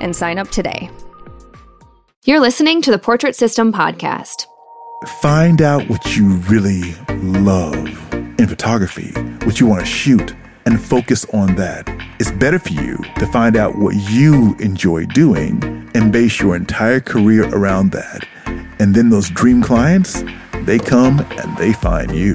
and sign up today. You're listening to the Portrait System podcast. Find out what you really love in photography, what you want to shoot, and focus on that. It's better for you to find out what you enjoy doing and base your entire career around that. And then those dream clients, they come and they find you.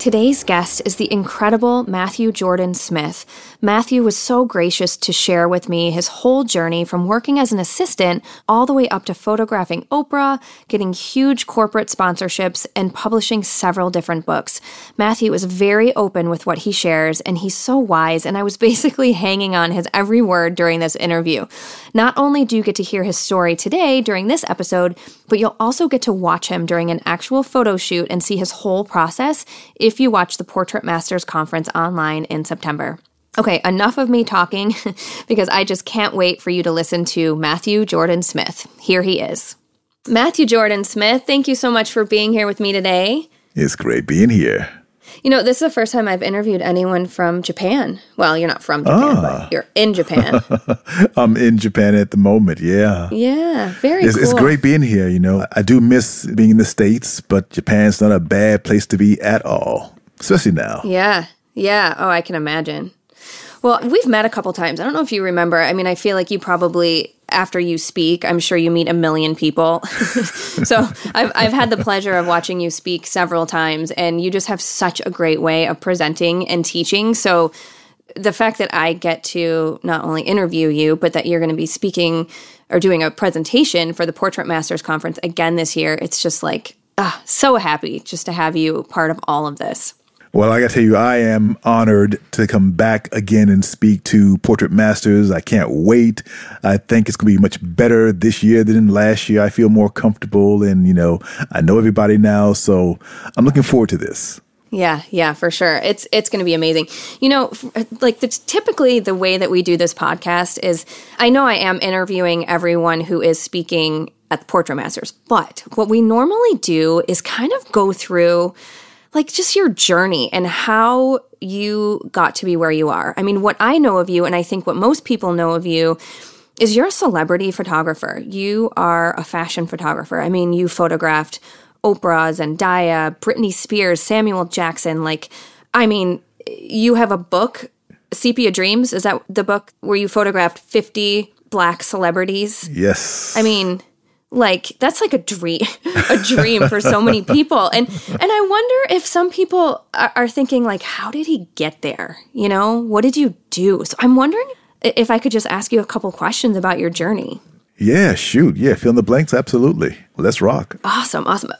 Today's guest is the incredible Matthew Jordan Smith. Matthew was so gracious to share with me his whole journey from working as an assistant all the way up to photographing Oprah, getting huge corporate sponsorships, and publishing several different books. Matthew is very open with what he shares, and he's so wise, and I was basically hanging on his every word during this interview. Not only do you get to hear his story today during this episode, but you'll also get to watch him during an actual photo shoot and see his whole process if you watch the Portrait Masters Conference online in September. Okay, enough of me talking because I just can't wait for you to listen to Matthew Jordan Smith. Here he is. Matthew Jordan Smith, thank you so much for being here with me today. It's great being here. You know, this is the first time I've interviewed anyone from Japan. Well, you're not from Japan, Ah. but you're in Japan. I'm in Japan at the moment, yeah. yeah, very It's, cool. it's great being here, you know. I do miss being in the States, but Japan's not a bad place to be at all, especially now. Yeah, yeah. Oh, I can imagine. Well, we've met a couple times. I don't know if you remember. I mean, I feel like you probably, after you speak, I'm sure you meet a million people. so I've, I've had the pleasure of watching you speak several times, and you just have such a great way of presenting and teaching. So the fact that I get to not only interview you, but that you're going to be speaking or doing a presentation for the Portrait Masters Conference again this year, it's just like, ah, so happy just to have you part of all of this. Well, I got to tell you, I am honored to come back again and speak to Portrait Masters. I can't wait. I think it's going to be much better this year than last year. I feel more comfortable and, you know, I know everybody now. So I'm looking forward to this. Yeah, yeah, for sure. It's it's going to be amazing. You know, like the, typically the way that we do this podcast is I know I am interviewing everyone who is speaking at the Portrait Masters, but what we normally do is kind of go through like just your journey and how you got to be where you are. I mean, what I know of you and I think what most people know of you is you're a celebrity photographer. You are a fashion photographer. I mean, you photographed Oprah, Zendaya, Britney Spears, Samuel Jackson. Like, I mean, you have a book, Sepia Dreams. Is that the book where you photographed 50 black celebrities? Yes. I mean, like that's like a dream, a dream for so many people. And and I wonder if some people are, are thinking like, how did he get there? You know, what did you do? So I'm wondering if I could just ask you a couple questions about your journey. yeah, shoot. Yeah, fill in the blanks. Absolutely. Let's rock. Awesome, awesome.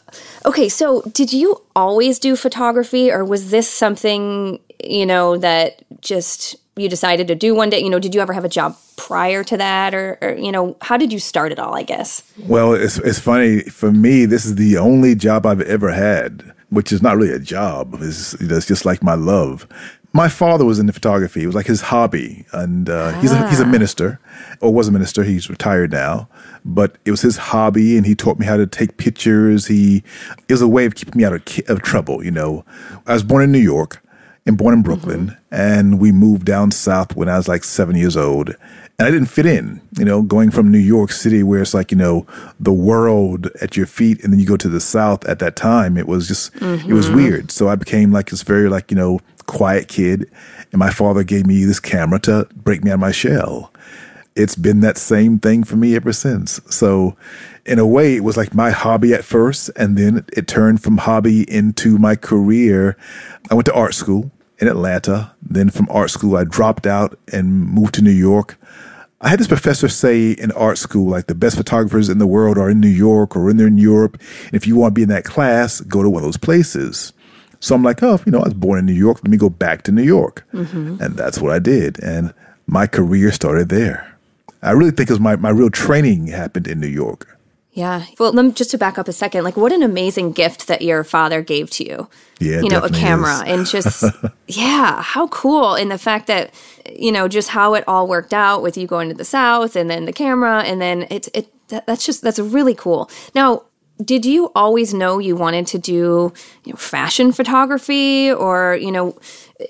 Okay, so did you always do photography, or was this something you know that just you decided to do one day? You know, did you ever have a job prior to that, or, or you know, how did you start it all? I guess. Well, it's, it's funny. For me, this is the only job I've ever had, which is not really a job. It's, you know, it's just like my love. my father was into photography. It was like his hobby, and uh, he's a, he's a minister, or was a minister. He's retired now, but it was his hobby, and he taught me how to take pictures. He it was a way of keeping me out of, of trouble. You know, I was born in New York and born in Brooklyn, mm-hmm. and we moved down south when I was like seven years old, and I didn't fit in. You know, going from New York City, where it's like you know the world at your feet, and then you go to the South. At that time, it was just mm-hmm. it was mm-hmm. weird. So I became like this very like you know quiet kid, and my father gave me this camera to break me out of my shell. It's been that same thing for me ever since. So, in a way, it was like my hobby at first, and then it turned from hobby into my career. I went to art school in Atlanta. Then from art school, I dropped out and moved to New York. I had this professor say in art school, like the best photographers in the world are in New York or in there in Europe. And if you want to be in that class, go to one of those places. So I'm like, oh, you know, I was born in New York. Let me go back to New York. Mm-hmm. And that's what I did. And my career started there. I really think it was my, my real training happened in New York. Yeah. Well, let me, just to back up a second, like what an amazing gift that your father gave to you. Yeah. You know, a camera and just, yeah, how cool. And the fact that, you know, just how it all worked out with you going to the South and then the camera and then it's, it, that, that's just, that's really cool. Now, did you always know you wanted to do you know, fashion photography or you know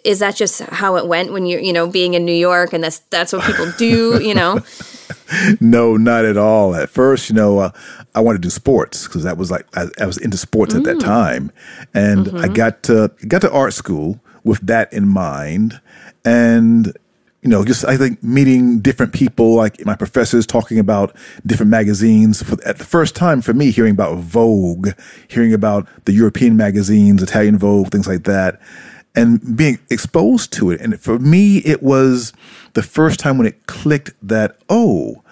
is that just how it went when you're you know being in new york and that's that's what people do you know no, not at all. At first, you know, uh, I wanted to do sports because that was like I, I was into sports mm. at that mm. time, and mm-hmm. I got to got to art school with that in mind, and you know, just I think meeting different people, like my professors talking about different magazines. For, at the first time for me, hearing about Vogue, hearing about the European magazines, Italian Vogue, things like that, and being exposed to it. And for me, it was the first time when it clicked that, oh,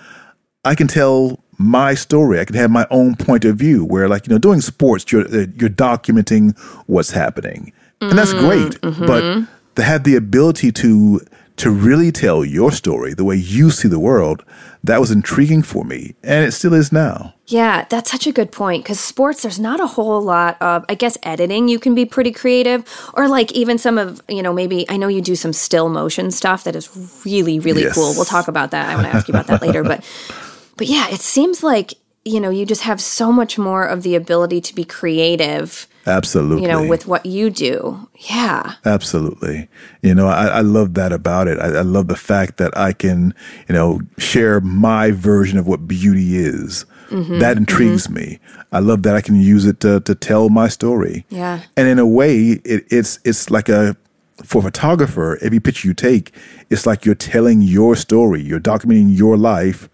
I can tell my story. I can have my own point of view where like, you know, doing sports, you're, uh, you're documenting what's happening. And that's mm-hmm. great. Mm-hmm. But to have the ability to to really tell your story the way you see the world, that was intriguing for me, and it still is now. Yeah, that's such a good point because sports, there's not a whole lot of, I guess, editing. You can be pretty creative, or like even some of, you know, maybe I know you do some still motion stuff that is really, really yes. cool. We'll talk about that. I want to ask you about that later, but, but yeah, it seems like you know you just have so much more of the ability to be creative Absolutely. You know, with what you do. Yeah. Absolutely. You know, I, I love that about it. I, I, love the fact that I can, you know, share my version of what beauty is. Mm-hmm. That intrigues mm-hmm. me. I love that I can use it to, to tell my story. Yeah. And in a way, it, it's it's like a for a photographer, every picture you take, it's like you're telling your story. You're documenting your life,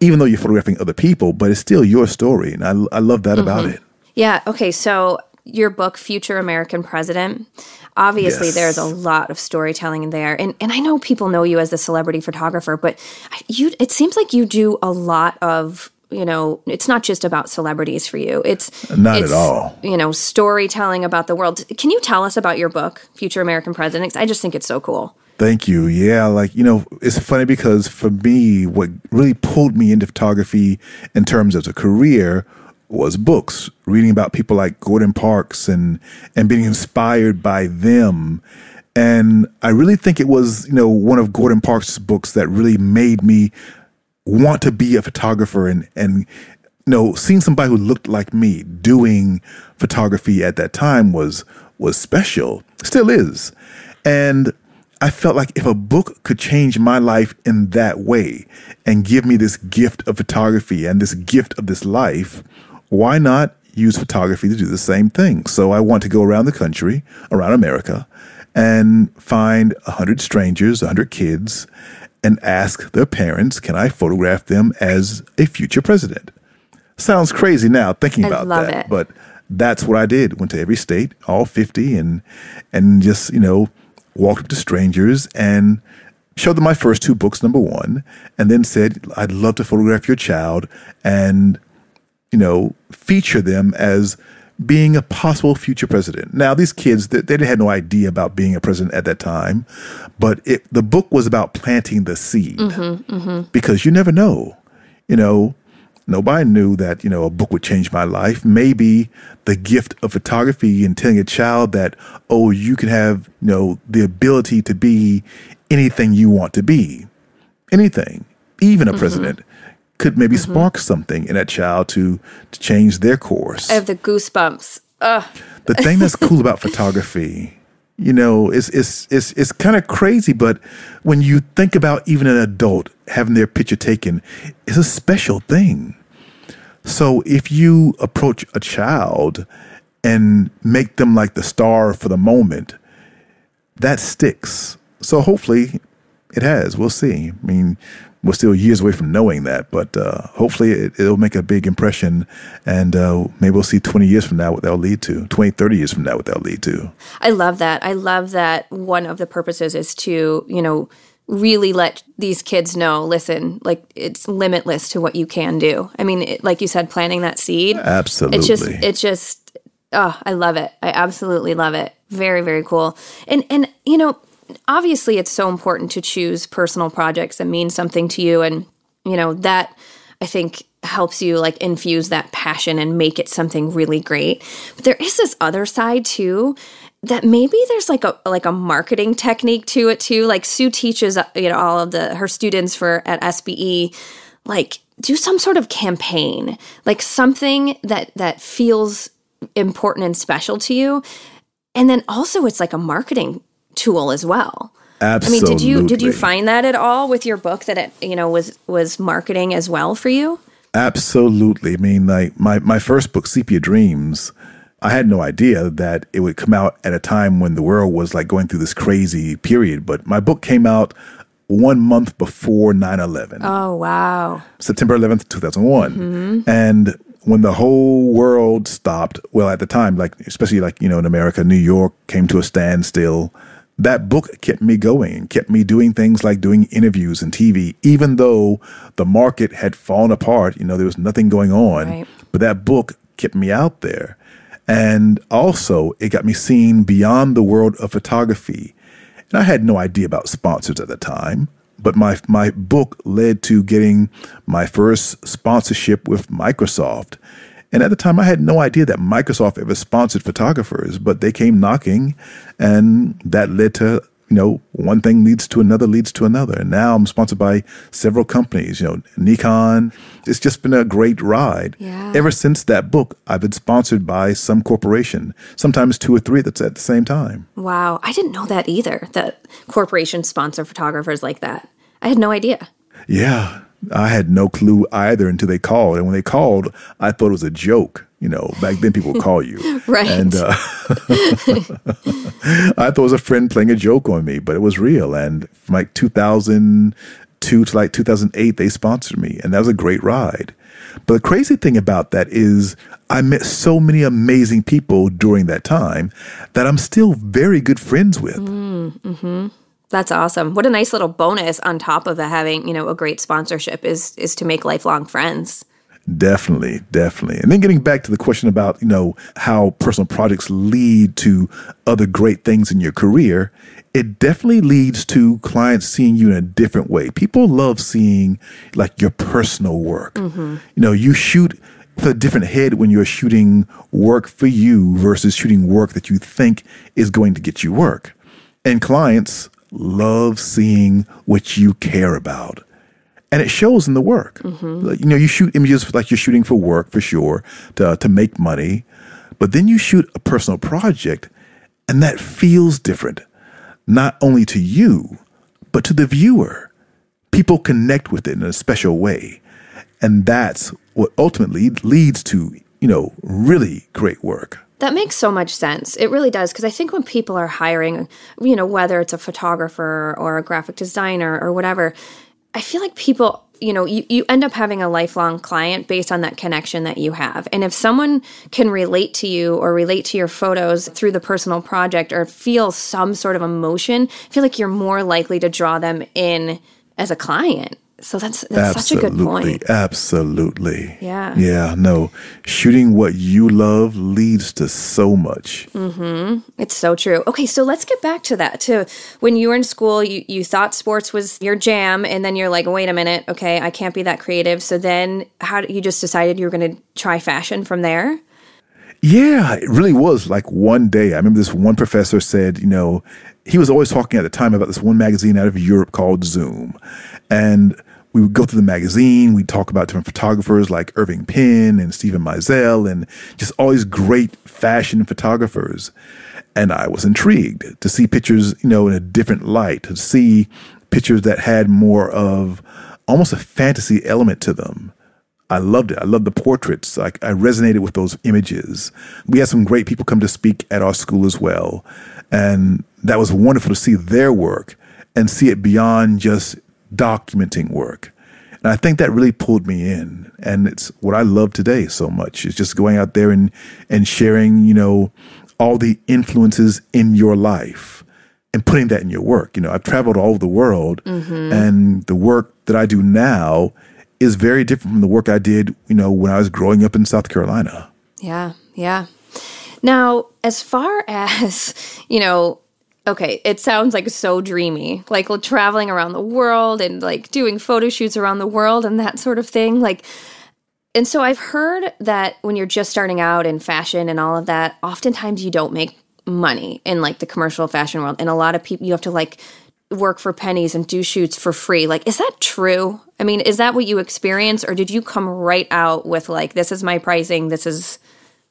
even though you're photographing other people, but it's still your story. And I, I love that mm-hmm. about it. Yeah. Okay. So your book future american president obviously yes. there's a lot of storytelling in there. And and i know people know you as a celebrity photographer but you it seems like you do a lot of you know it's not just about celebrities for you. It's not it's, at all. you know storytelling about the world. Can you tell us about your book future american president? I just think it's so cool. Thank you. Yeah, like, you know, it's funny because for me, what really pulled me into photography in terms of a career was books, reading about people like Gordon Parks and and being inspired by them. And I really think it was, you know, one of Gordon Parks' books that really made me want to be a photographer and and you know, seeing somebody who looked like me doing photography at that time was was special. Still is. And I felt like if a book could change my life in that way and give me this gift of photography and this gift of this life, why not use photography to do the same thing? So I want to go around the country, around America, and find 100 strangers, 100 kids, and ask their parents, can I photograph them as a future president? Sounds crazy now thinking about that, it. but that's what I did. Went to every state, all 50, and and just, you know, walked up to strangers and showed them my first two books, number one, and then said, I'd love to photograph your child and you know, feature them as being a possible future president. Now, these kids, they, they had no idea about being a president at that time, but it, the book was about planting the seed mm-hmm, mm-hmm. because you never know. You know, Nobody knew that, you know, a book would change my life. Maybe the gift of photography and telling a child that, oh, you can have, you know, the ability to be anything you want to be. Anything. Even a mm-hmm. president could maybe mm-hmm. spark something in that child to to change their course. I have the goosebumps. Ugh. The thing that's cool about photography you know, it's it's it's it's kind of crazy, but when you think about even an adult having their picture taken, it's a special thing. So if you approach a child and make them like the star for the moment, that sticks. So hopefully it has. We'll see. I mean, we're still years away from knowing that, but uh, hopefully it, will make a big impression. And uh, maybe we'll see 20 years from now what that'll lead to, 20, 30 years from now what that'll lead to. I love that. I love that one of the purposes is to, you know, really let these kids know listen like it's limitless to what you can do i mean it, like you said planting that seed absolutely it's just it's just oh i love it i absolutely love it very very cool and and you know obviously it's so important to choose personal projects that mean something to you and you know that i think helps you like infuse that passion and make it something really great. But there is this other side too that maybe there's like a like a marketing technique to it too. Like sue teaches uh, you know all of the her students for at sbe like do some sort of campaign like something that that feels important and special to you. And then also it's like a marketing tool as well. Absolutely. I mean, did you did you find that at all with your book that it you know was was marketing as well for you? Absolutely. I mean, like my my first book, Sepia Dreams, I had no idea that it would come out at a time when the world was like going through this crazy period. But my book came out one month before 9 11. Oh, wow. September 11th, 2001. Mm-hmm. And when the whole world stopped, well, at the time, like, especially like, you know, in America, New York came to a standstill that book kept me going and kept me doing things like doing interviews and TV, even though the market had fallen apart. You know, there was nothing going on, right. but that book kept me out there. And also, it got me seen beyond the world of photography. And I had no idea about sponsors at the time, but my, my book led to getting my first sponsorship with Microsoft. And at the time, I had no idea that Microsoft ever sponsored photographers, but they came knocking, and that led to you know one thing leads to another leads to another. And now I'm sponsored by several companies. You know, Nikon. It's just been a great ride. Yeah. Ever since that book, I've been sponsored by some corporation, sometimes two or three that's at the same time. Wow, I didn't know that either. That corporations sponsor photographers like that. I had no idea. Yeah. I had no clue either until they called. And when they called, I thought it was a joke. You know, back then people would call you. right. And uh, I thought it was a friend playing a joke on me, but it was real. And from like 2002 to like 2008, they sponsored me. And that was a great ride. But the crazy thing about that is I met so many amazing people during that time that I'm still very good friends with. Mm, mm-hmm. That's awesome. What a nice little bonus on top of having, you know, a great sponsorship is is to make lifelong friends. Definitely, definitely. And then getting back to the question about, you know, how personal projects lead to other great things in your career, it definitely leads to clients seeing you in a different way. People love seeing like your personal work. Mm-hmm. You know, you shoot with a different head when you're shooting work for you versus shooting work that you think is going to get you work. And clients love seeing what you care about. And it shows in the work. Mm-hmm. You know, you shoot images like you're shooting for work for sure to, to make money, but then you shoot a personal project and that feels different, not only to you, but to the viewer. People connect with it in a special way. And that's what ultimately leads to, you know, really great work. That makes so much sense. It really does. Because I think when people are hiring, you know, whether it's a photographer or a graphic designer or whatever, I feel like people, you know, you, you end up having a lifelong client based on that connection that you have. And if someone can relate to you or relate to your photos through the personal project or feel some sort of emotion, I feel like you're more likely to draw them in as a client. So that's, that's such a good point. Absolutely. Yeah. Yeah. No, shooting what you love leads to so much. Mm-hmm. It's so true. Okay, so let's get back to that. To when you were in school, you you thought sports was your jam, and then you're like, wait a minute, okay, I can't be that creative. So then, how you just decided you were going to try fashion from there? Yeah, it really was like one day. I remember this one professor said, you know, he was always talking at the time about this one magazine out of Europe called Zoom. And we would go through the magazine, we'd talk about different photographers like Irving Penn and Steven Meisel and just all these great fashion photographers. And I was intrigued to see pictures, you know, in a different light, to see pictures that had more of almost a fantasy element to them. I loved it. I loved the portraits. Like I resonated with those images. We had some great people come to speak at our school as well. And that was wonderful to see their work and see it beyond just documenting work. And I think that really pulled me in. And it's what I love today so much is just going out there and, and sharing, you know, all the influences in your life and putting that in your work. You know, I've traveled all over the world mm-hmm. and the work that I do now is very different from the work I did, you know, when I was growing up in South Carolina. Yeah, yeah. Now, as far as, you know, okay, it sounds like so dreamy, like traveling around the world and like doing photo shoots around the world and that sort of thing. Like, and so I've heard that when you're just starting out in fashion and all of that, oftentimes you don't make money in like the commercial fashion world. And a lot of people, you have to like work for pennies and do shoots for free. Like, is that true? I mean, is that what you experience, or did you come right out with like, this is my pricing, this is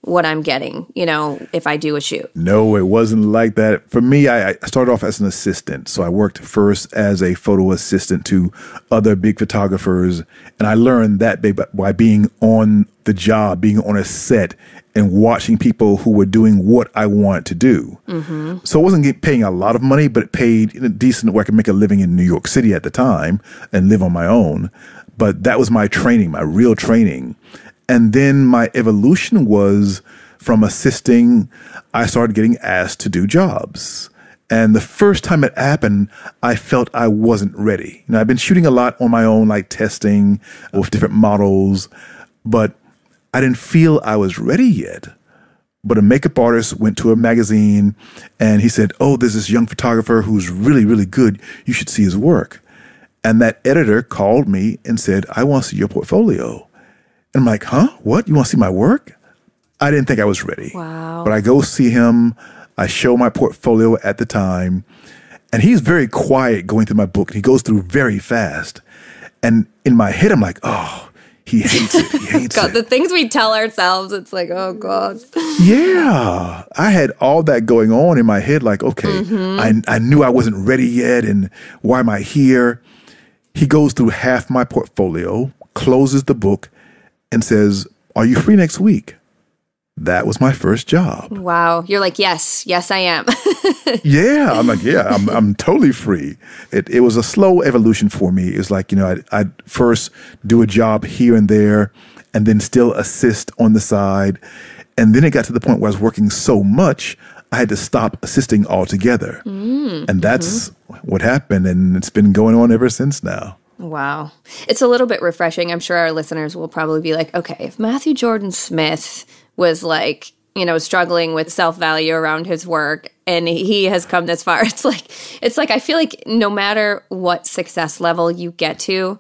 what I'm getting, you know, if I do a shoot. No, it wasn't like that. For me, I, I, started off as an assistant. So I worked first as a photo assistant to other big photographers. And I learned that by being on the job, being on a set and watching people who were doing what I wanted to do. Mm-hmm. So I wasn't paying a lot of money, but it paid a decent where I could make a living in New York City at the time and live on my own. But that was my training, my real training. And then my evolution was from assisting, I started getting asked to do jobs. And the first time it happened, I felt I wasn't ready. Know, I've been shooting a lot on my own, like testing with different models, but I didn't feel I was ready yet. But a makeup artist went to a magazine and he said, Oh, there's this young photographer who's really, really good. You should see his work. And that editor called me and said, I want to see your portfolio. And I'm like, huh? What? You want to see my work? I didn't think I was ready. Wow. But I go see him. I show my portfolio at the time. And he's very quiet going through my book. He goes through very fast. And in my head, I'm like, oh, he hates it. He hates God, it. The things we tell ourselves, it's like, oh God. yeah. I had all that going on in my head, like, okay, mm-hmm. I, I knew I wasn't ready yet. And why am I here? He goes through half my portfolio, closes the book, and says, Are you free next week? That was my first job. Wow. You're like, Yes, yes, I am. yeah. I'm like, Yeah, I'm, I'm totally free. It, it was a slow evolution for me. It was like, you know, I'd, I'd first do a job here and there and then still assist on the side. And then it got to the point where I was working so much, I had to stop assisting altogether. Mm, and that's mm-hmm. what happened. And it's been going on ever since now. Wow. It's a little bit refreshing. I'm sure our listeners will probably be like, okay, if Matthew Jordan Smith was like, you know, struggling with self value around his work and he has come this far, it's like, it's like, I feel like no matter what success level you get to,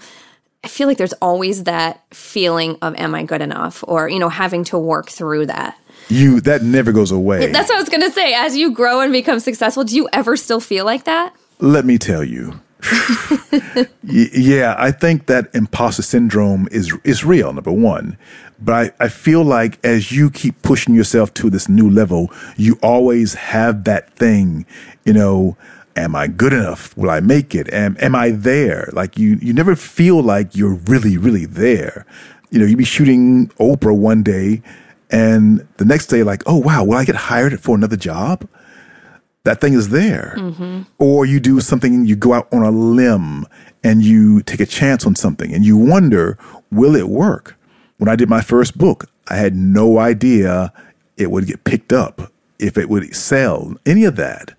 I feel like there's always that feeling of, am I good enough? Or, you know, having to work through that. You, that never goes away. That's what I was going to say. As you grow and become successful, do you ever still feel like that? Let me tell you, yeah, I think that imposter syndrome is is real, number one. But I, I feel like as you keep pushing yourself to this new level, you always have that thing, you know, am I good enough? Will I make it? Am am I there? Like you you never feel like you're really, really there. You know, you'd be shooting Oprah one day and the next day like, oh wow, will I get hired for another job? That thing is there. Mm-hmm. Or you do something, you go out on a limb and you take a chance on something and you wonder, will it work? When I did my first book, I had no idea it would get picked up, if it would sell, any of that.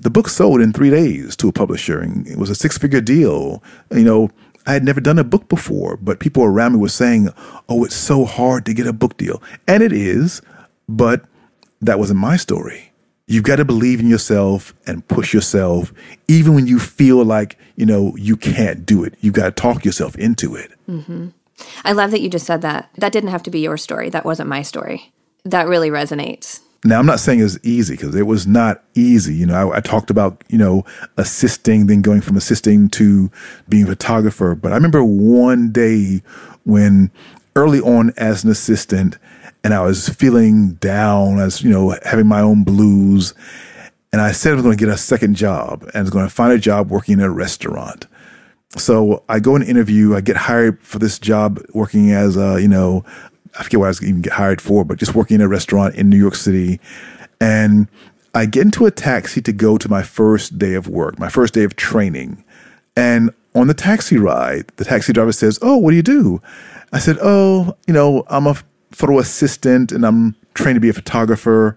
The book sold in three days to a publisher and it was a six figure deal. You know, I had never done a book before, but people around me were saying, "Oh, it's so hard to get a book deal," and it is. But that wasn't my story. You've got to believe in yourself and push yourself, even when you feel like you know you can't do it. You've got to talk yourself into it. Mm-hmm. I love that you just said that. That didn't have to be your story. That wasn't my story. That really resonates. Now, I'm not saying it's easy because it was not easy. You know, I, I, talked about, you know, assisting, then going from assisting to being a photographer. But I remember one day when early on as an assistant and I was feeling down, as, you know, having my own blues. And I said I was going to get a second job and I was going to find a job working in a restaurant. So I go and interview. I get hired for this job working as a, you know, I forget what I was even get hired for, but just working in a restaurant in New York City. And I get into a taxi to go to my first day of work, my first day of training. And on the taxi ride, the taxi driver says, Oh, what do you do? I said, Oh, you know, I'm a photo assistant and I'm trained to be a photographer.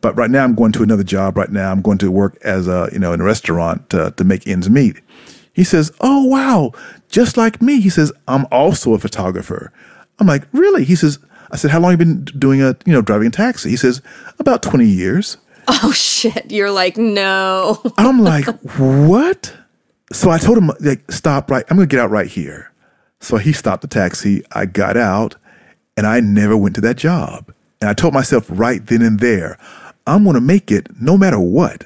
But right now I'm going to another job. Right now I'm going to work as a, you know, in a restaurant to, to make ends meet. He says, Oh, wow. Just like me. He says, I'm also a photographer. I'm like, Really? He says, I said, How long have you been doing a, you know, driving a taxi? He says, About 20 years. Oh, shit. You're like, No. I'm like, What? So I told him, like, stop right. I'm going to get out right here. So he stopped the taxi. I got out and I never went to that job. And I told myself right then and there, I'm going to make it no matter what.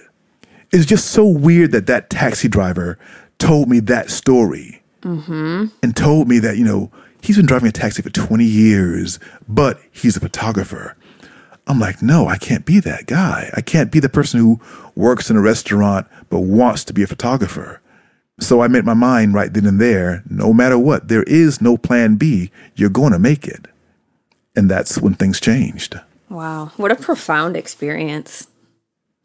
It's just so weird that that taxi driver told me that story mm-hmm. and told me that, you know, he's been driving a taxi for 20 years, but he's a photographer. I'm like, no, I can't be that guy. I can't be the person who works in a restaurant but wants to be a photographer. So I made my mind right then and there no matter what, there is no plan B. You're going to make it. And that's when things changed. Wow. What a profound experience.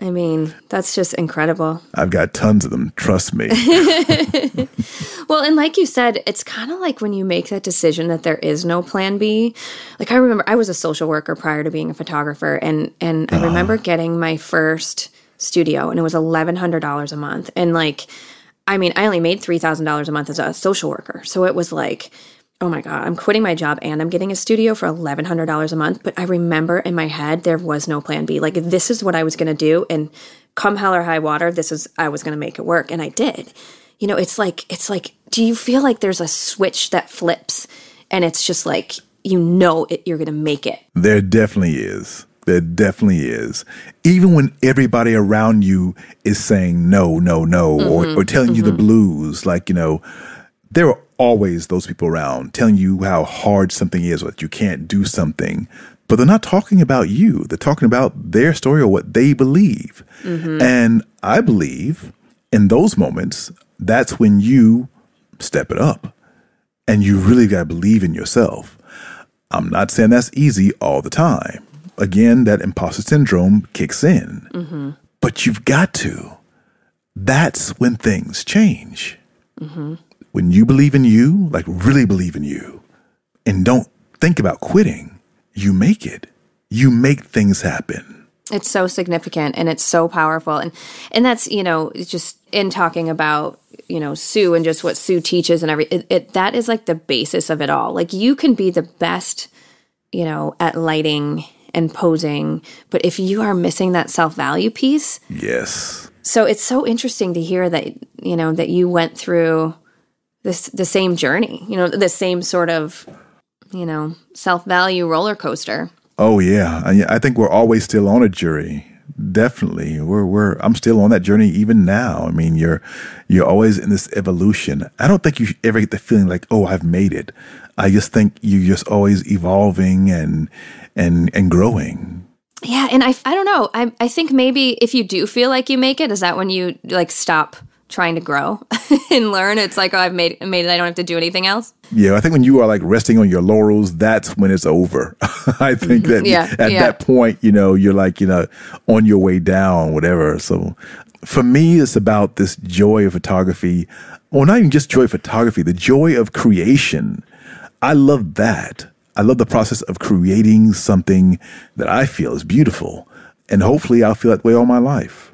I mean, that's just incredible. I've got tons of them, trust me. well, and like you said, it's kind of like when you make that decision that there is no plan B. Like I remember I was a social worker prior to being a photographer and and I uh. remember getting my first studio and it was $1100 a month. And like I mean, I only made $3000 a month as a social worker. So it was like oh my God, I'm quitting my job and I'm getting a studio for $1,100 a month. But I remember in my head, there was no plan B. Like, this is what I was going to do. And come hell or high water, this is, I was going to make it work. And I did. You know, it's like, it's like, do you feel like there's a switch that flips and it's just like, you know, it, you're going to make it? There definitely is. There definitely is. Even when everybody around you is saying no, no, no, mm-hmm. or, or telling mm-hmm. you the mm-hmm. blues, like, you know, there are always those people around telling you how hard something is or that you can't do something. But they're not talking about you. They're talking about their story or what they believe. Mm-hmm. And I believe in those moments, that's when you step it up and you really got to believe in yourself. I'm not saying that's easy all the time. Again, that imposter syndrome kicks in, mm-hmm. but you've got to. That's when things change. Mm-hmm when you believe in you, like really believe in you, and don't think about quitting, you make it. You make things happen. It's so significant and it's so powerful. And and that's, you know, just in talking about, you know, Sue and just what Sue teaches and every it, it that is like the basis of it all. Like you can be the best, you know, at lighting and posing, but if you are missing that self-value piece, yes. So it's so interesting to hear that, you know, that you went through this the same journey, you know, the same sort of, you know, self value roller coaster. Oh yeah, I think we're always still on a journey. Definitely, we're we're. I'm still on that journey even now. I mean, you're you're always in this evolution. I don't think you ever get the feeling like, oh, I've made it. I just think you're just always evolving and and and growing. Yeah, and I I don't know. I I think maybe if you do feel like you make it, is that when you like stop trying to grow and learn. It's like, oh, I've made, made it. I don't have to do anything else. Yeah, I think when you are like resting on your laurels, that's when it's over. I think that yeah, at yeah. that point, you know, you're like, you know, on your way down, whatever. So for me, it's about this joy of photography. Well, not even just joy of photography, the joy of creation. I love that. I love the process of creating something that I feel is beautiful. And hopefully I'll feel that way all my life,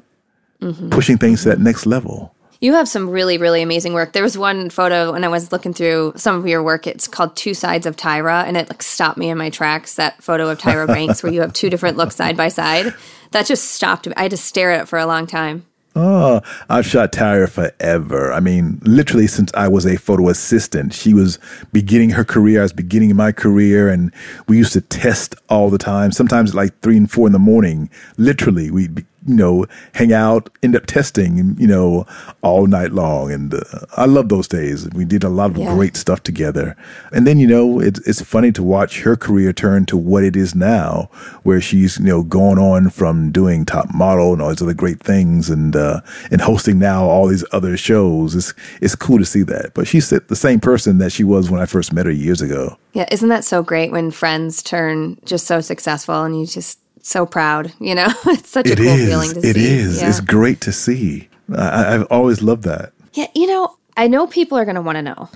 mm-hmm. pushing things to that next level. You have some really, really amazing work. There was one photo when I was looking through some of your work. It's called Two Sides of Tyra, and it like stopped me in my tracks. That photo of Tyra Banks, where you have two different looks side by side, that just stopped me. I had to stare at it for a long time. Oh, I've shot Tyra forever. I mean, literally since I was a photo assistant. She was beginning her career. I was beginning my career, and we used to test all the time. Sometimes like three and four in the morning. Literally, we'd you know, hang out, end up testing, you know, all night long. And uh, I love those days. We did a lot of yeah. great stuff together. And then, you know, it's, it's funny to watch her career turn to what it is now, where she's, you know, going on from doing top model and all these other great things and, uh, and hosting now all these other shows. It's, it's cool to see that. But she's the same person that she was when I first met her years ago. Yeah. Isn't that so great when friends turn just so successful and you just, so proud. You know, it's such it a cool is. feeling to it see. It is. Yeah. It's great to see. I, I've always loved that. Yeah, you know, I know people are going to want to know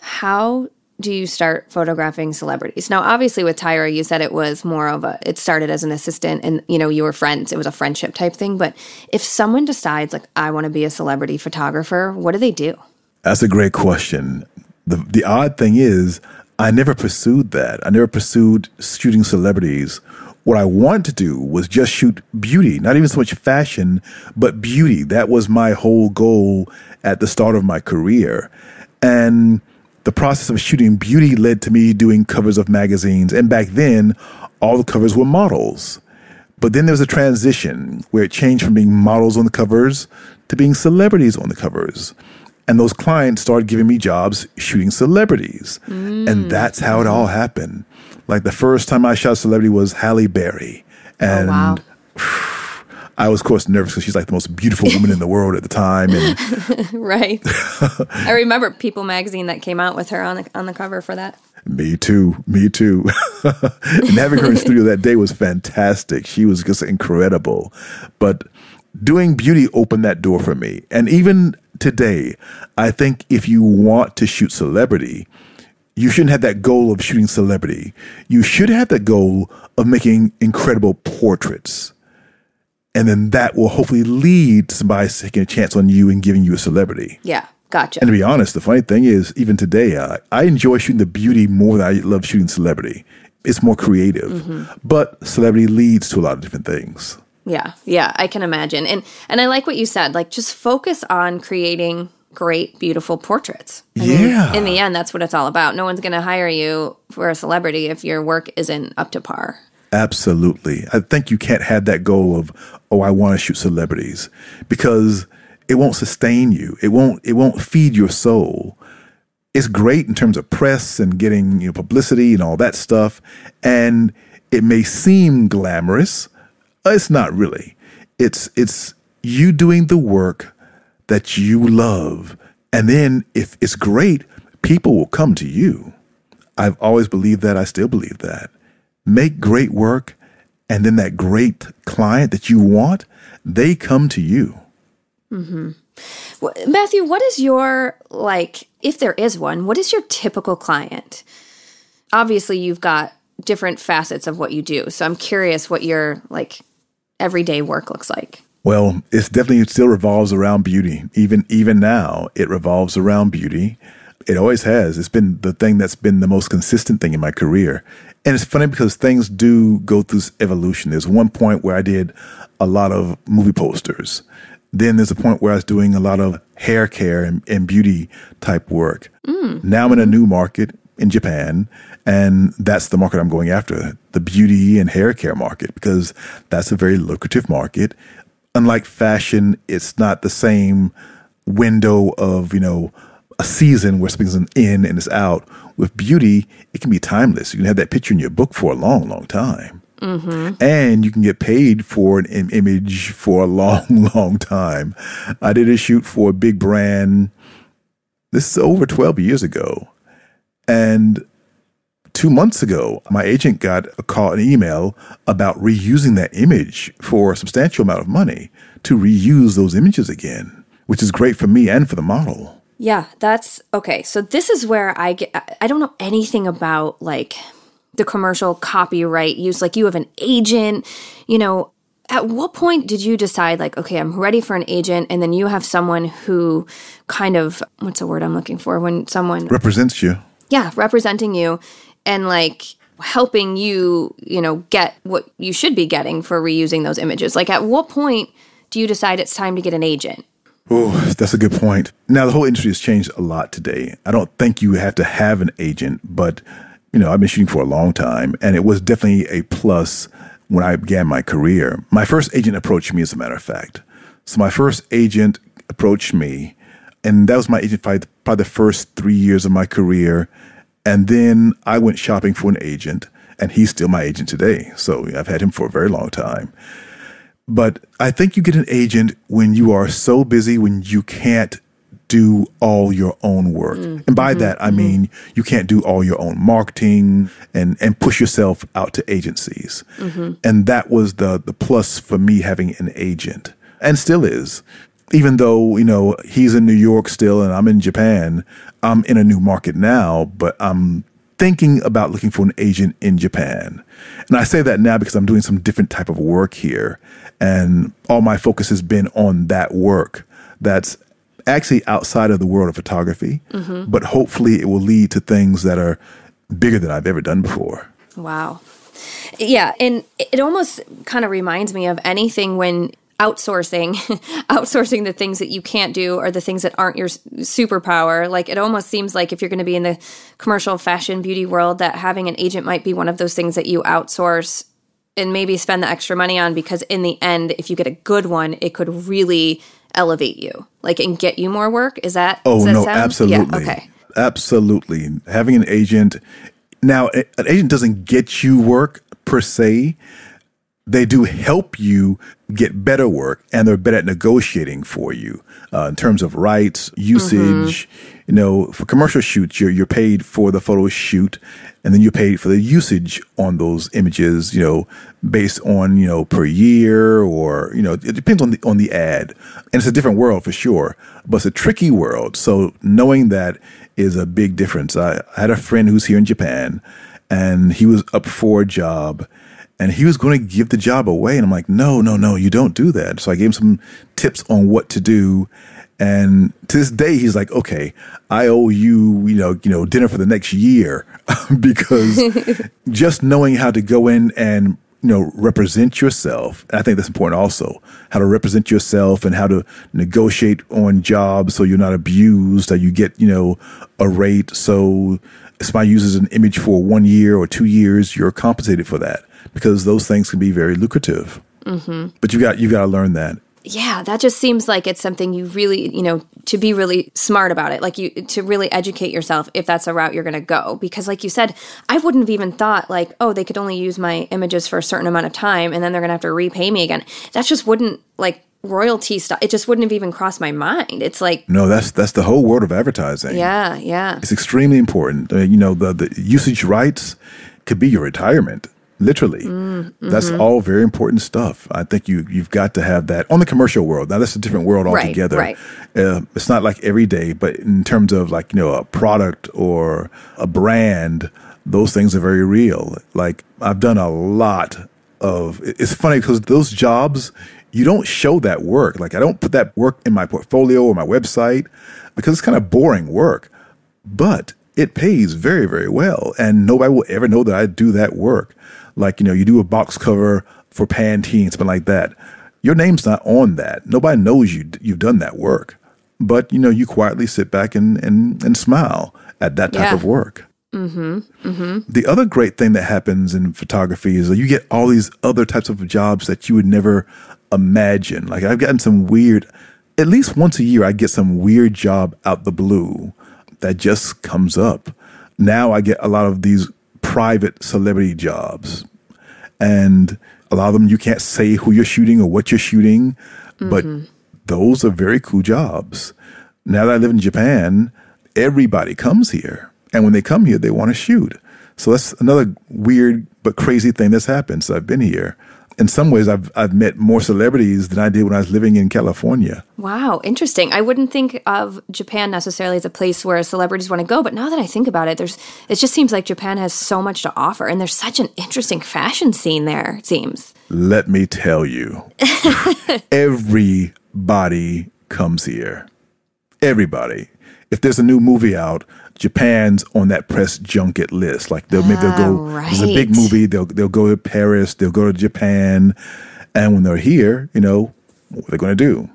how do you start photographing celebrities? Now, obviously, with Tyra, you said it was more of a, it started as an assistant and, you know, you were friends. It was a friendship type thing. But if someone decides, like, I want to be a celebrity photographer, what do they do? That's a great question. The, the odd thing is, I never pursued that. I never pursued shooting celebrities what I wanted to do was just shoot beauty, not even so much fashion, but beauty. That was my whole goal at the start of my career. And the process of shooting beauty led to me doing covers of magazines. And back then, all the covers were models. But then there was a transition where it changed from being models on the covers to being celebrities on the covers. And those clients started giving me jobs shooting celebrities. Mm. And that's how it all happened. Like the first time I shot a celebrity was Halle Berry. And oh, wow. I was, of course, nervous because she's like the most beautiful woman in the world at the time. And right. I remember People magazine that came out with her on the on the cover for that. Me too. Me too. and having her in studio that day was fantastic. She was just incredible. But doing beauty opened that door for me. And even today, I think if you want to shoot celebrity, you shouldn't have that goal of shooting celebrity. You should have that goal of making incredible portraits. And then that will hopefully lead to somebody taking a chance on you and giving you a celebrity. Yeah, gotcha. And to be honest, the funny thing is, even today, uh, I enjoy shooting the beauty more than I love shooting celebrity. It's more creative, mm-hmm. but celebrity leads to a lot of different things. Yeah, yeah, I can imagine. And and I like what you said. Like, just focus on creating great, beautiful portraits. I yeah. Mean, in the end, that's what it's all about. No one's going to hire you for a celebrity if your work isn't up to par. Absolutely. I think you can't have that goal of, oh, I want to shoot celebrities because it won't sustain you. It won't it won't feed your soul. It's great in terms of press and getting, you know, publicity and all that stuff. And it may seem glamorous. Uh, it's not really. It's it's you doing the work that you love. And then if it's great, people will come to you. I've always believed that. I still believe that. Make great work, and then that great client that you want, they come to you. Mm-hmm. Well, Matthew, what is your, like, if there is one, what is your typical client? Obviously, you've got different facets of what you do. So I'm curious what your, like, everyday work looks like. Well, it's definitely it still revolves around beauty. Even even now, it revolves around beauty. It always has. It's been the thing that's been the most consistent thing in my career. And it's funny because things do go through evolution. There's one point where I did a lot of movie posters. Then there's a point where I was doing a lot of hair care and, and beauty type work. Mm. Now I'm in a new market in Japan, and that's the market I'm going after the beauty and hair care market because that's a very lucrative market unlike fashion, it's not the same window of, you know, a season where something's in and it's out. With beauty, it can be timeless. You can have that picture in your book for a long, long time. Mm-hmm. And you can get paid for an Im- image for a long, long time. I did a shoot for a big brand. This is over 12 years ago. And two months ago, my agent got a call, an email about reusing that image for a substantial amount of money to reuse those images again, which is great for me and for the model. Yeah, that's okay. So this is where I get, I don't know anything about like the commercial copyright use. Like you have an agent, you know, at what point did you decide, like, okay, I'm ready for an agent, and then you have someone who kind of, what's the word I'm looking for? When someone represents you. Yeah, representing you and like helping you, you know, get what you should be getting for reusing those images. Like, at what point do you decide it's time to get an agent? Oh, that's a good point. Now, the whole industry has changed a lot today. I don't think you have to have an agent, but, you know, I've been shooting for a long time, and it was definitely a plus when I began my career. My first agent approached me, as a matter of fact. So, my first agent approached me, and that was my agent for probably the first three years of my career. And then I went shopping for an agent, and he's still my agent today. So, I've had him for a very long time. But I think you get an agent when you are so busy when you can't do all your own work. Mm. And by mm-hmm. that I mm-hmm. mean you can't do all your own marketing and and push yourself out to agencies. Mm-hmm. And that was the the plus for me having an agent. And still is. Even though, you know, he's in New York still and I'm in Japan, I'm in a new market now, but I'm thinking about looking for an agent in Japan. And I say that now because I'm doing some different type of work here and all my focus has been on that work that's actually outside of the world of photography, mm-hmm. but hopefully it will lead to things that are bigger than I've ever done before. Wow. Yeah, and it almost kind of reminds me of anything when outsourcing outsourcing the things that you can't do or the things that aren't your superpower. Like it almost seems like if you're going to be in the commercial fashion beauty world that having an agent might be one of those things that you outsource and maybe spend the extra money on because in the end if you get a good one it could really elevate you like and get you more work. Is that oh that no sound? absolutely. yeah, okay. Absolutely. Having an agent now an agent doesn't get you work per se they do help you get better work and they're better at negotiating for you uh, in terms of rights, usage. Mm-hmm. You know, for commercial shoots, you're, you're paid for the photo shoot and then you're paid for the usage on those images, you know, based on, you know, per year or, you know, it depends on the, on the ad. And it's a different world for sure, but it's a tricky world. So knowing that is a big difference. I, I had a friend who's here in Japan and he was up for a job and he was going to give the job away. And I'm like, no, no, no, you don't do that. So I gave him some tips on what to do. And to this day, he's like, okay, I owe you, you know, you know, dinner for the next year because just knowing how to go in and you know represent yourself i think that's important also how to represent yourself and how to negotiate on jobs so you're not abused or you get you know a rate so if somebody uses an image for one year or two years you're compensated for that because those things can be very lucrative. Mm-hmm. But you got you got to learn that. Yeah, that just seems like it's something you really, you know, to be really smart about it, like you to really educate yourself if that's a route you're going to go. Because, like you said, I wouldn't have even thought like, oh, they could only use my images for a certain amount of time, and then they're going to have to repay me again. That just wouldn't like royalty stuff. It just wouldn't have even crossed my mind. It's like no, that's that's the whole world of advertising. Yeah, yeah. It's extremely important. Uh, you know, the the usage rights could be your retirement literally. Mm-hmm. That's all very important stuff. I think you you've got to have that on the commercial world. Now that's a different world altogether. Right, right. Uh, it's not like every day, but in terms of like you know a product or a brand, those things are very real. Like I've done a lot of. It's funny because those jobs you don't show that work. Like I don't put that work in my portfolio or my website because it's kind of boring work. But it pays very, very well. And nobody will ever know that I do that work like you know you do a box cover for Pantene, something like that. Your name's not on that. Nobody knows you you've done that work, but you know you quietly sit back and and, and smile at that type yeah. of work. Mm-hmm, mm-hmm. The other great thing that happens in photography is that you get all these other types of jobs that you would never imagine. Like I've gotten some weird, at least once a year, I get some weird job out the blue that just comes up. Now I get a lot of these private celebrity jobs. And a lot of them you can't say who you're shooting or what you're shooting, mm-hmm. but those are very cool jobs. Now that I live in Japan, everybody comes here. And when they come here, they want to shoot. So that's another weird but crazy thing that's happened since I've been here. In some ways, I've I've met more celebrities than I did when I was living in California. Wow, interesting. I wouldn't think of Japan necessarily as a place where celebrities want to go, but now that I think about it, there's it just seems like Japan has so much to offer, and there's such an interesting fashion scene there. It seems. Let me tell you, everybody comes here. Everybody. If there's a new movie out, Japan's on that press junket list. Like they'll maybe they'll go. Ah, There's a big movie. They'll they'll go to Paris. They'll go to Japan, and when they're here, you know, what are they going to do?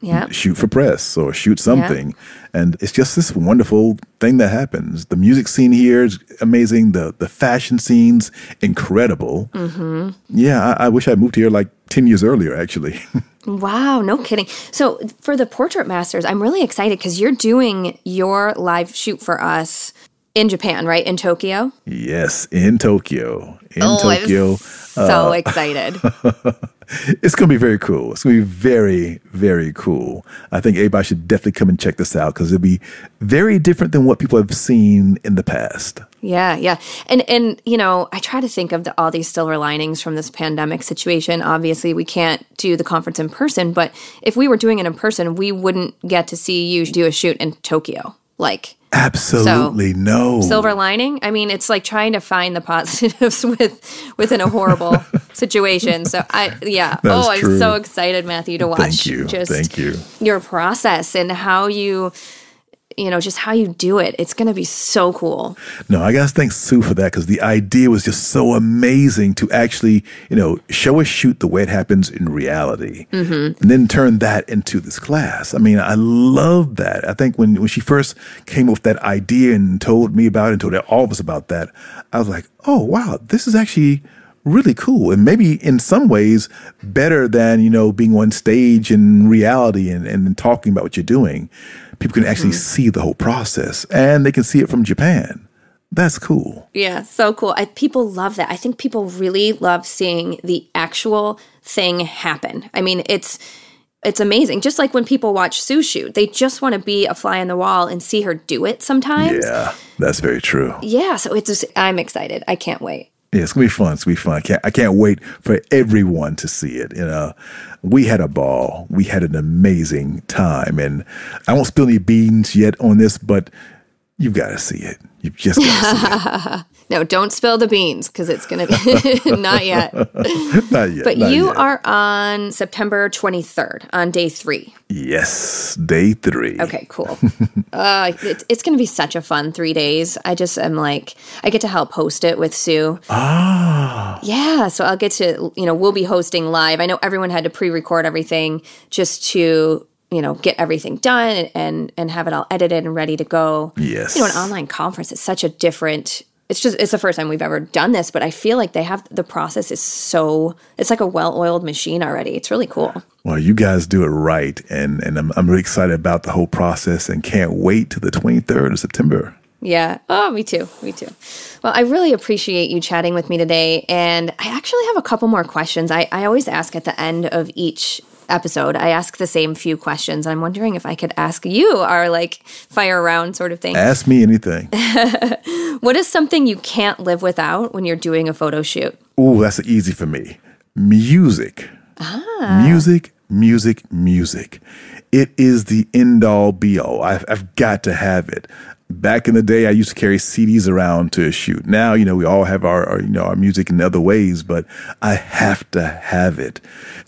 Yeah. Shoot for press or shoot something, and it's just this wonderful thing that happens. The music scene here is amazing. The the fashion scene's incredible. Mm-hmm. Yeah, I, I wish I moved here like ten years earlier. Actually, Wow, no kidding. So for the Portrait Masters, I'm really excited because you're doing your live shoot for us in Japan, right? In Tokyo. yes, in Tokyo, in Oh, Tokyo. so excited. It's going to be very cool. It's going to be very, very cool. I think everybody should definitely come and check this out because it'll be very different than what people have seen in the past. Yeah, yeah. And and you know, I try to think of the, all these silver linings from this pandemic situation. Obviously, we can't do the conference in person, but if we were doing it in person, we wouldn't get to see you do a shoot in Tokyo. Like Absolutely no. silver lining. I mean, it's like trying to find the positives with within a horrible situation. So I yeah. Oh, I'm so excited, Matthew, to watch Thank you. just Thank you. your process and how you you know, just how you do it. It's going to be so cool. No, I got to thank Sue for that because the idea was just so amazing to actually, you know, show a shoot the way it happens in reality mm-hmm. and then turn that into this class. I mean, I love that. I think when, when she first came up with that idea and told me about it and told all of us about that, I was like, oh, wow, this is actually really cool and maybe in some ways better than, you know, being on stage in reality and, and talking about what you're doing. People can actually mm-hmm. see the whole process and they can see it from Japan. That's cool. Yeah, so cool. I, people love that. I think people really love seeing the actual thing happen. I mean, it's it's amazing. Just like when people watch Sue shoot, they just want to be a fly on the wall and see her do it sometimes. Yeah, that's very true. Yeah, so it's just I'm excited. I can't wait. Yeah, it's gonna be fun. It's gonna be fun. I can't, I can't wait for everyone to see it. You know, we had a ball. We had an amazing time, and I won't spill any beans yet on this, but you've got to see it. You've just to. No, don't spill the beans because it's gonna be not yet. Not yet. But not you yet. are on September 23rd on day three. Yes, day three. Okay, cool. uh, it, it's going to be such a fun three days. I just am like, I get to help host it with Sue. Ah, Yeah, so I'll get to, you know, we'll be hosting live. I know everyone had to pre-record everything just to, you know, get everything done and and have it all edited and ready to go. yes. You know, an online conference is such a different. It's just it's the first time we've ever done this, but I feel like they have the process is so it's like a well-oiled machine already. It's really cool. Well, you guys do it right, and and I'm I'm really excited about the whole process, and can't wait to the 23rd of September. Yeah. Oh, me too. Me too. Well, I really appreciate you chatting with me today. And I actually have a couple more questions. I, I always ask at the end of each episode, I ask the same few questions. I'm wondering if I could ask you our like fire round sort of thing. Ask me anything. What is something you can't live without when you're doing a photo shoot? Ooh, that's easy for me. Music. Ah. Music, music, music. It is the end all be all. I've, I've got to have it. Back in the day, I used to carry CDs around to shoot. Now, you know, we all have our, our you know, our music in other ways, but I have to have it.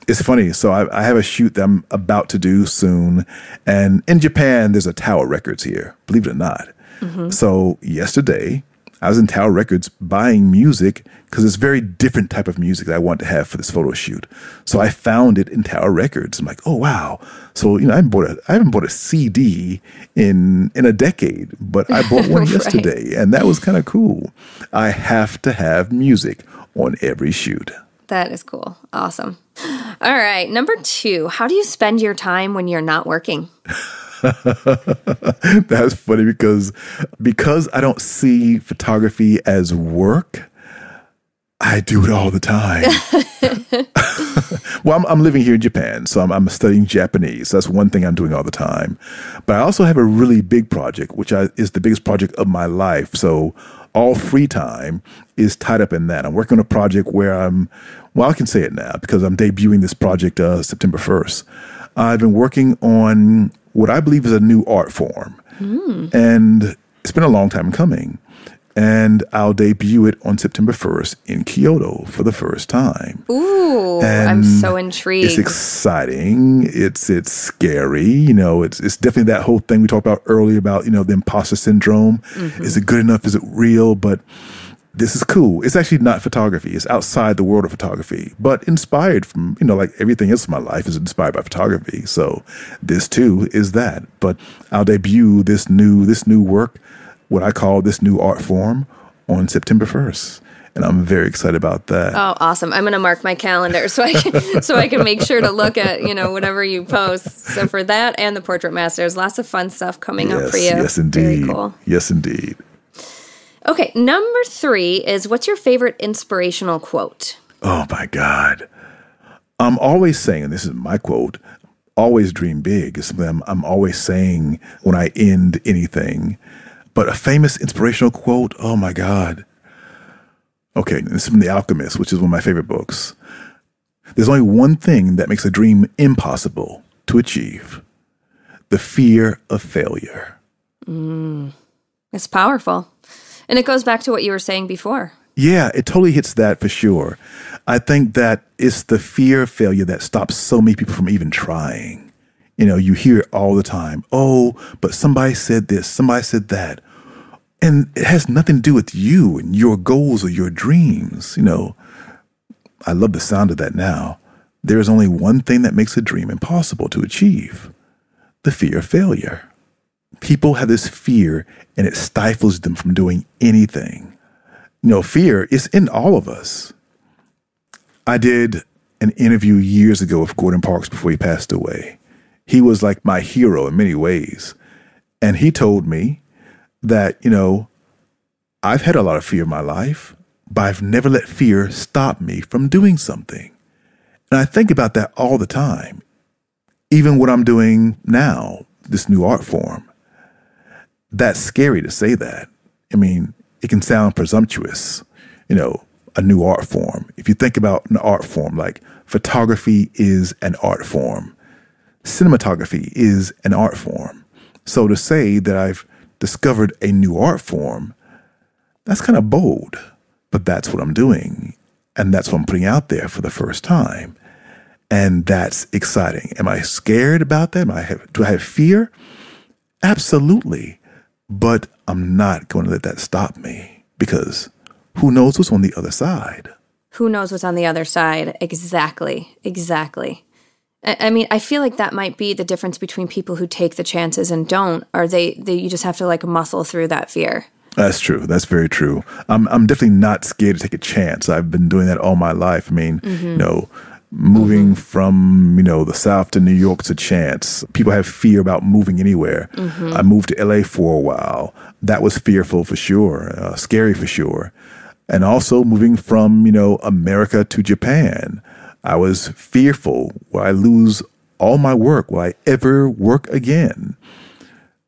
It's funny. So I, I have a shoot that I'm about to do soon. And in Japan, there's a Tower Records here, believe it or not. Mm-hmm. So yesterday, I was in Tower Records buying music because it's very different type of music that I want to have for this photo shoot. So I found it in Tower Records. I'm like, oh wow. So you know, I haven't bought a I haven't bought a CD in in a decade, but I bought one Right. yesterday, and that was kind of cool. I have to have music on every shoot. That is cool. Awesome. All right. Number two, how do you spend your time when you're not working? That's funny because because I don't see photography as work. I do it all the time. well, I'm, I'm living here in Japan, so I'm, I'm studying Japanese. That's one thing I'm doing all the time. But I also have a really big project, which I, is the biggest project of my life. So all free time is tied up in that. I'm working on a project where I'm, well, I can say it now because I'm debuting this project uh, September 1st. I've been working on what I believe is a new art form. Mm. And it's been a long time coming and I'll debut it on September 1st in Kyoto for the first time. Ooh, and I'm so intrigued. It's exciting. It's it's scary. You know, it's it's definitely that whole thing we talked about earlier about you know the imposter syndrome. Mm-hmm. Is it good enough? Is it real? But this is cool. It's actually not photography. It's outside the world of photography, but inspired from, you know, like everything else in my life is inspired by photography. So this too is that. But I'll debut this new this new work what I call this new art form on September 1st. And I'm very excited about that. Oh, awesome. I'm going to mark my calendar so I can so I can make sure to look at, you know, whatever you post. So for that and the Portrait Masters, lots of fun stuff coming yes, up for you. Yes, indeed. Very Cool. Yes, indeed. Okay, number 3 is what's your favorite inspirational quote? Oh my god. I'm always saying, and this is my quote, always dream big is something I'm, I'm always saying when I end anything. But a famous inspirational quote, oh my God. Okay, this is from The Alchemist, which is one of my favorite books. There's only one thing that makes a dream impossible to achieve the fear of failure. Mm, it's powerful. And it goes back to what you were saying before. Yeah, it totally hits that for sure. I think that it's the fear of failure that stops so many people from even trying. You know, you hear it all the time. Oh, but somebody said this, somebody said that. And it has nothing to do with you and your goals or your dreams. You know, I love the sound of that now. There is only one thing that makes a dream impossible to achieve the fear of failure. People have this fear and it stifles them from doing anything. You know, fear is in all of us. I did an interview years ago with Gordon Parks before he passed away he was like my hero in many ways. And he told me that, you know, I've had a lot of fear in my life, but I've never let fear stop me from doing something. And I think about that all the time, even what I'm doing now, this new art form. That's scary to say that. I mean, it can sound presumptuous, you know, a new art form. If you think about an art form, like photography is an art form, cinematography is an art form. So to say that I've discovered a new art form, that's kind of bold, but that's what I'm doing. And that's what I'm putting out there for the first time. And that's exciting. Am I scared about that? Am I have, do I have fear? Absolutely. But I'm not going to let that stop me because who knows what's on the other side? Who knows what's on the other side? Exactly. Exactly. I mean, I feel like that might be the difference between people who take the chances and don't, or they, they you just have to like muscle through that fear. That's true. That's very true. I'm I'm definitely not scared to take a chance. I've been doing that all my life. I mean, mm-hmm. you know, moving mm-hmm. from you know the south to new york to chance people have fear about moving anywhere mm-hmm. i moved to la for a while that was fearful for sure uh, scary for sure and also moving from you know america to japan I was fearful will I lose all my work? Will I ever work again?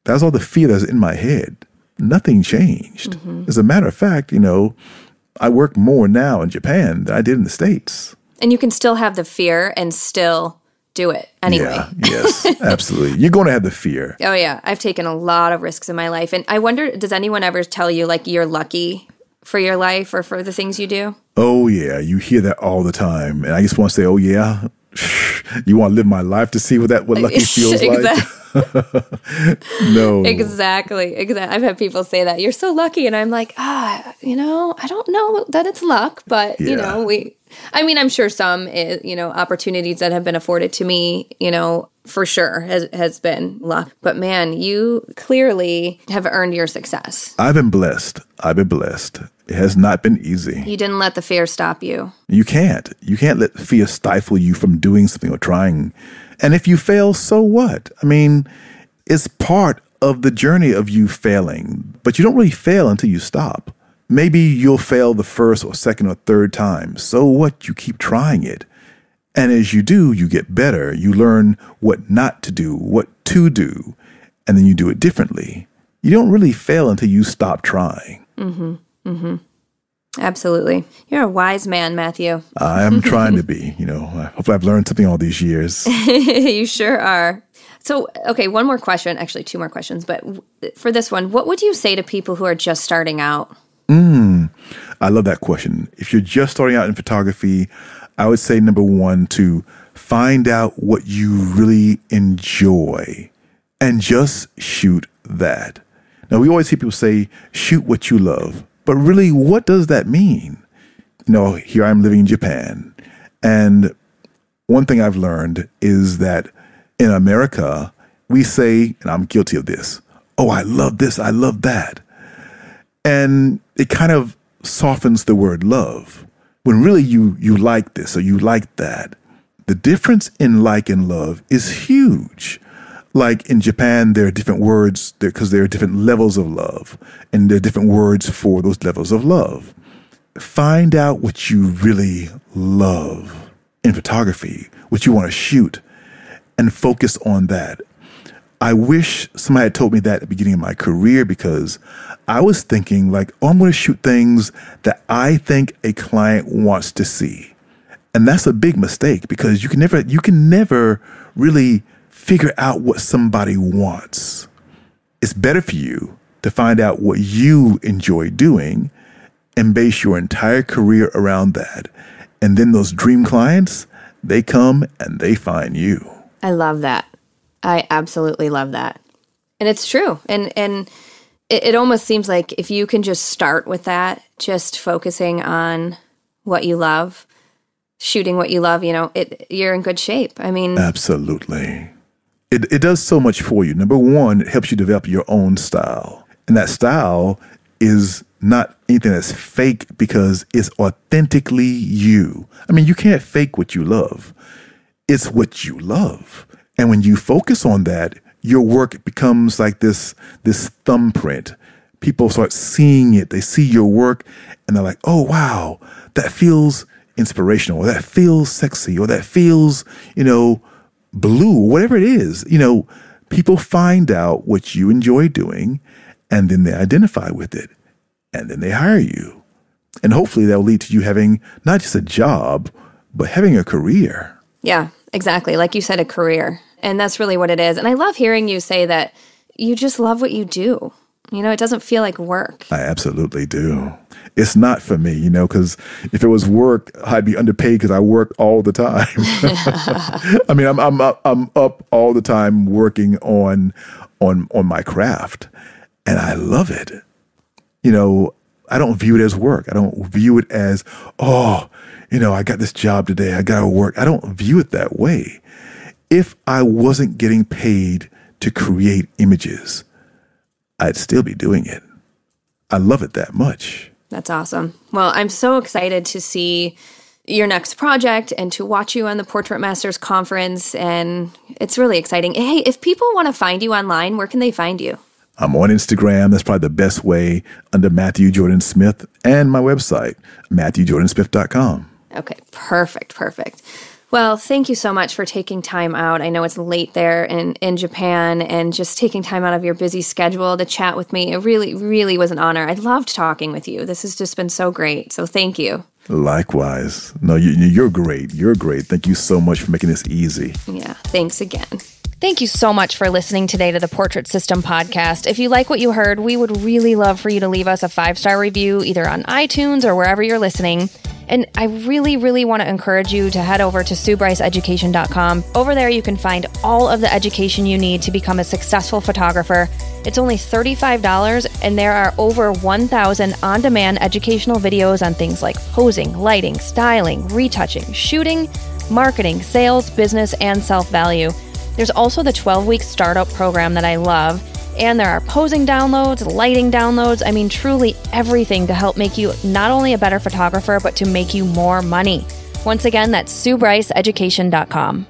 That's all the fear that's in my head. Nothing changed. Mm-hmm. As a matter of fact, you know, I work more now in Japan than I did in the States. And you can still have the fear and still do it anyway. Yeah, yes, absolutely. You're going to have the fear. Oh, yeah. I've taken a lot of risks in my life. And I wonder, does anyone ever tell you, like, you're lucky for your life or for the things you do? Oh, yeah. You hear that all the time. And I just want to say, oh, yeah. you want to live my life to see what that what lucky feels like? no. Exactly. Exactly. I've had people say that. You're so lucky. And I'm like, ah, you know, I don't know that it's luck, but, yeah. you know, we, I mean, I'm sure some, eh, you know, opportunities that have been afforded to me, you know, for sure has, has been luck. But man, you clearly have earned your success. I've been blessed. I've been blessed. It has not been easy. You didn't let the fear stop you. You can't. You can't let fear stifle you from doing something or trying. And if you fail, so what? I mean, it's part of the journey of you failing, but you don't really fail until you stop. Maybe you'll fail the first or second or third time. So what? You keep trying it. And as you do, you get better. You learn what not to do, what to do, and then you do it differently. You don't really fail until you stop trying. Mm-hmm. Absolutely. You're a wise man, Matthew. I am trying to be, you know, hopefully I've learned something all these years. you sure are. So, okay, one more question, actually, two more questions. But w- for this one, what would you say to people who are just starting out? Mm. I love that question. If you're just starting out in photography, I would say number one, to find out what you really enjoy and just shoot that. Now, we always hear people say, shoot what you love. But really, what does that mean? You know, here I'm living in Japan. And one thing I've learned is that in America, we say, and I'm guilty of this, oh, I love this, I love that. And it kind of softens the word love when really you you like this or you like that. The difference in like and love is huge. Like in Japan, there are different words because there, there are different levels of love, and there are different words for those levels of love. Find out what you really love in photography, what you want to shoot, and focus on that. I wish somebody had told me that at the beginning of my career because I was thinking like, oh, I'm going to shoot things that I think a client wants to see. And that's a big mistake because you can never you can never really figure out what somebody wants. It's better for you to find out what you enjoy doing and base your entire career around that. And then those dream clients, they come and they find you. I love that. I absolutely love that. And it's true. And and it, it almost seems like if you can just start with that, just focusing on what you love, shooting what you love, you know, it you're in good shape. I mean, Absolutely. It, it does so much for you. Number one, it helps you develop your own style. And that style is not anything that's fake because it's authentically you. I mean, you can't fake what you love, it's what you love. And when you focus on that, your work becomes like this, this thumbprint. People start seeing it. They see your work and they're like, oh, wow, that feels inspirational, or that feels sexy, or that feels, you know, blue, whatever it is. You know, people find out what you enjoy doing and then they identify with it and then they hire you. And hopefully that will lead to you having not just a job, but having a career. yeah, exactly. Like you said, a career. And that's really what it is. And I love hearing you say that you just love what you do. You know, it doesn't feel like work. I absolutely do. It's not for me, you know, because if it was work, I'd be underpaid because I work all the time. I mean, I'm I'm I'm up all the time working on on on my craft, and I love it. You know, I don't view it as work. I don't view it as oh, you know, I got this job today. I got to work. I don't view it that way. If I wasn't getting paid to create images, I'd still be doing it. I love it that much. That's awesome. Well, I'm so excited to see your next project and to watch you on the Portrait Masters conference. And it's really exciting. Hey, if people want to find you online, where can they find you? I'm on Instagram. That's probably the best way under Matthew Jordan Smith and my website, MatthewJordansmith.com. Okay, perfect, perfect. Well, thank you so much for taking time out. I know it's late there in, in Japan and just taking time out of your busy schedule to chat with me. It really, really was an honor. I loved talking with you. This has just been so great. So thank you. Likewise. No, you, you're great. You're great. Thank you so much for making this easy. Yeah, thanks again. Thank you so much for listening today to the Portrait System podcast. If you like what you heard, we would really love for you to leave us a five star review either on iTunes or wherever you're listening. And I really, really want to encourage you to head over to SueBryceEducation.com. Over there, you can find all of the education you need to become a successful photographer. It's only $35, and there are over 1,000 on demand educational videos on things like posing, lighting, styling, retouching, shooting, marketing, sales, business, and self value. There's also the 12 week startup program that I love. And there are posing downloads, lighting downloads. I mean, truly everything to help make you not only a better photographer, but to make you more money. Once again, that's SueBryceEducation.com.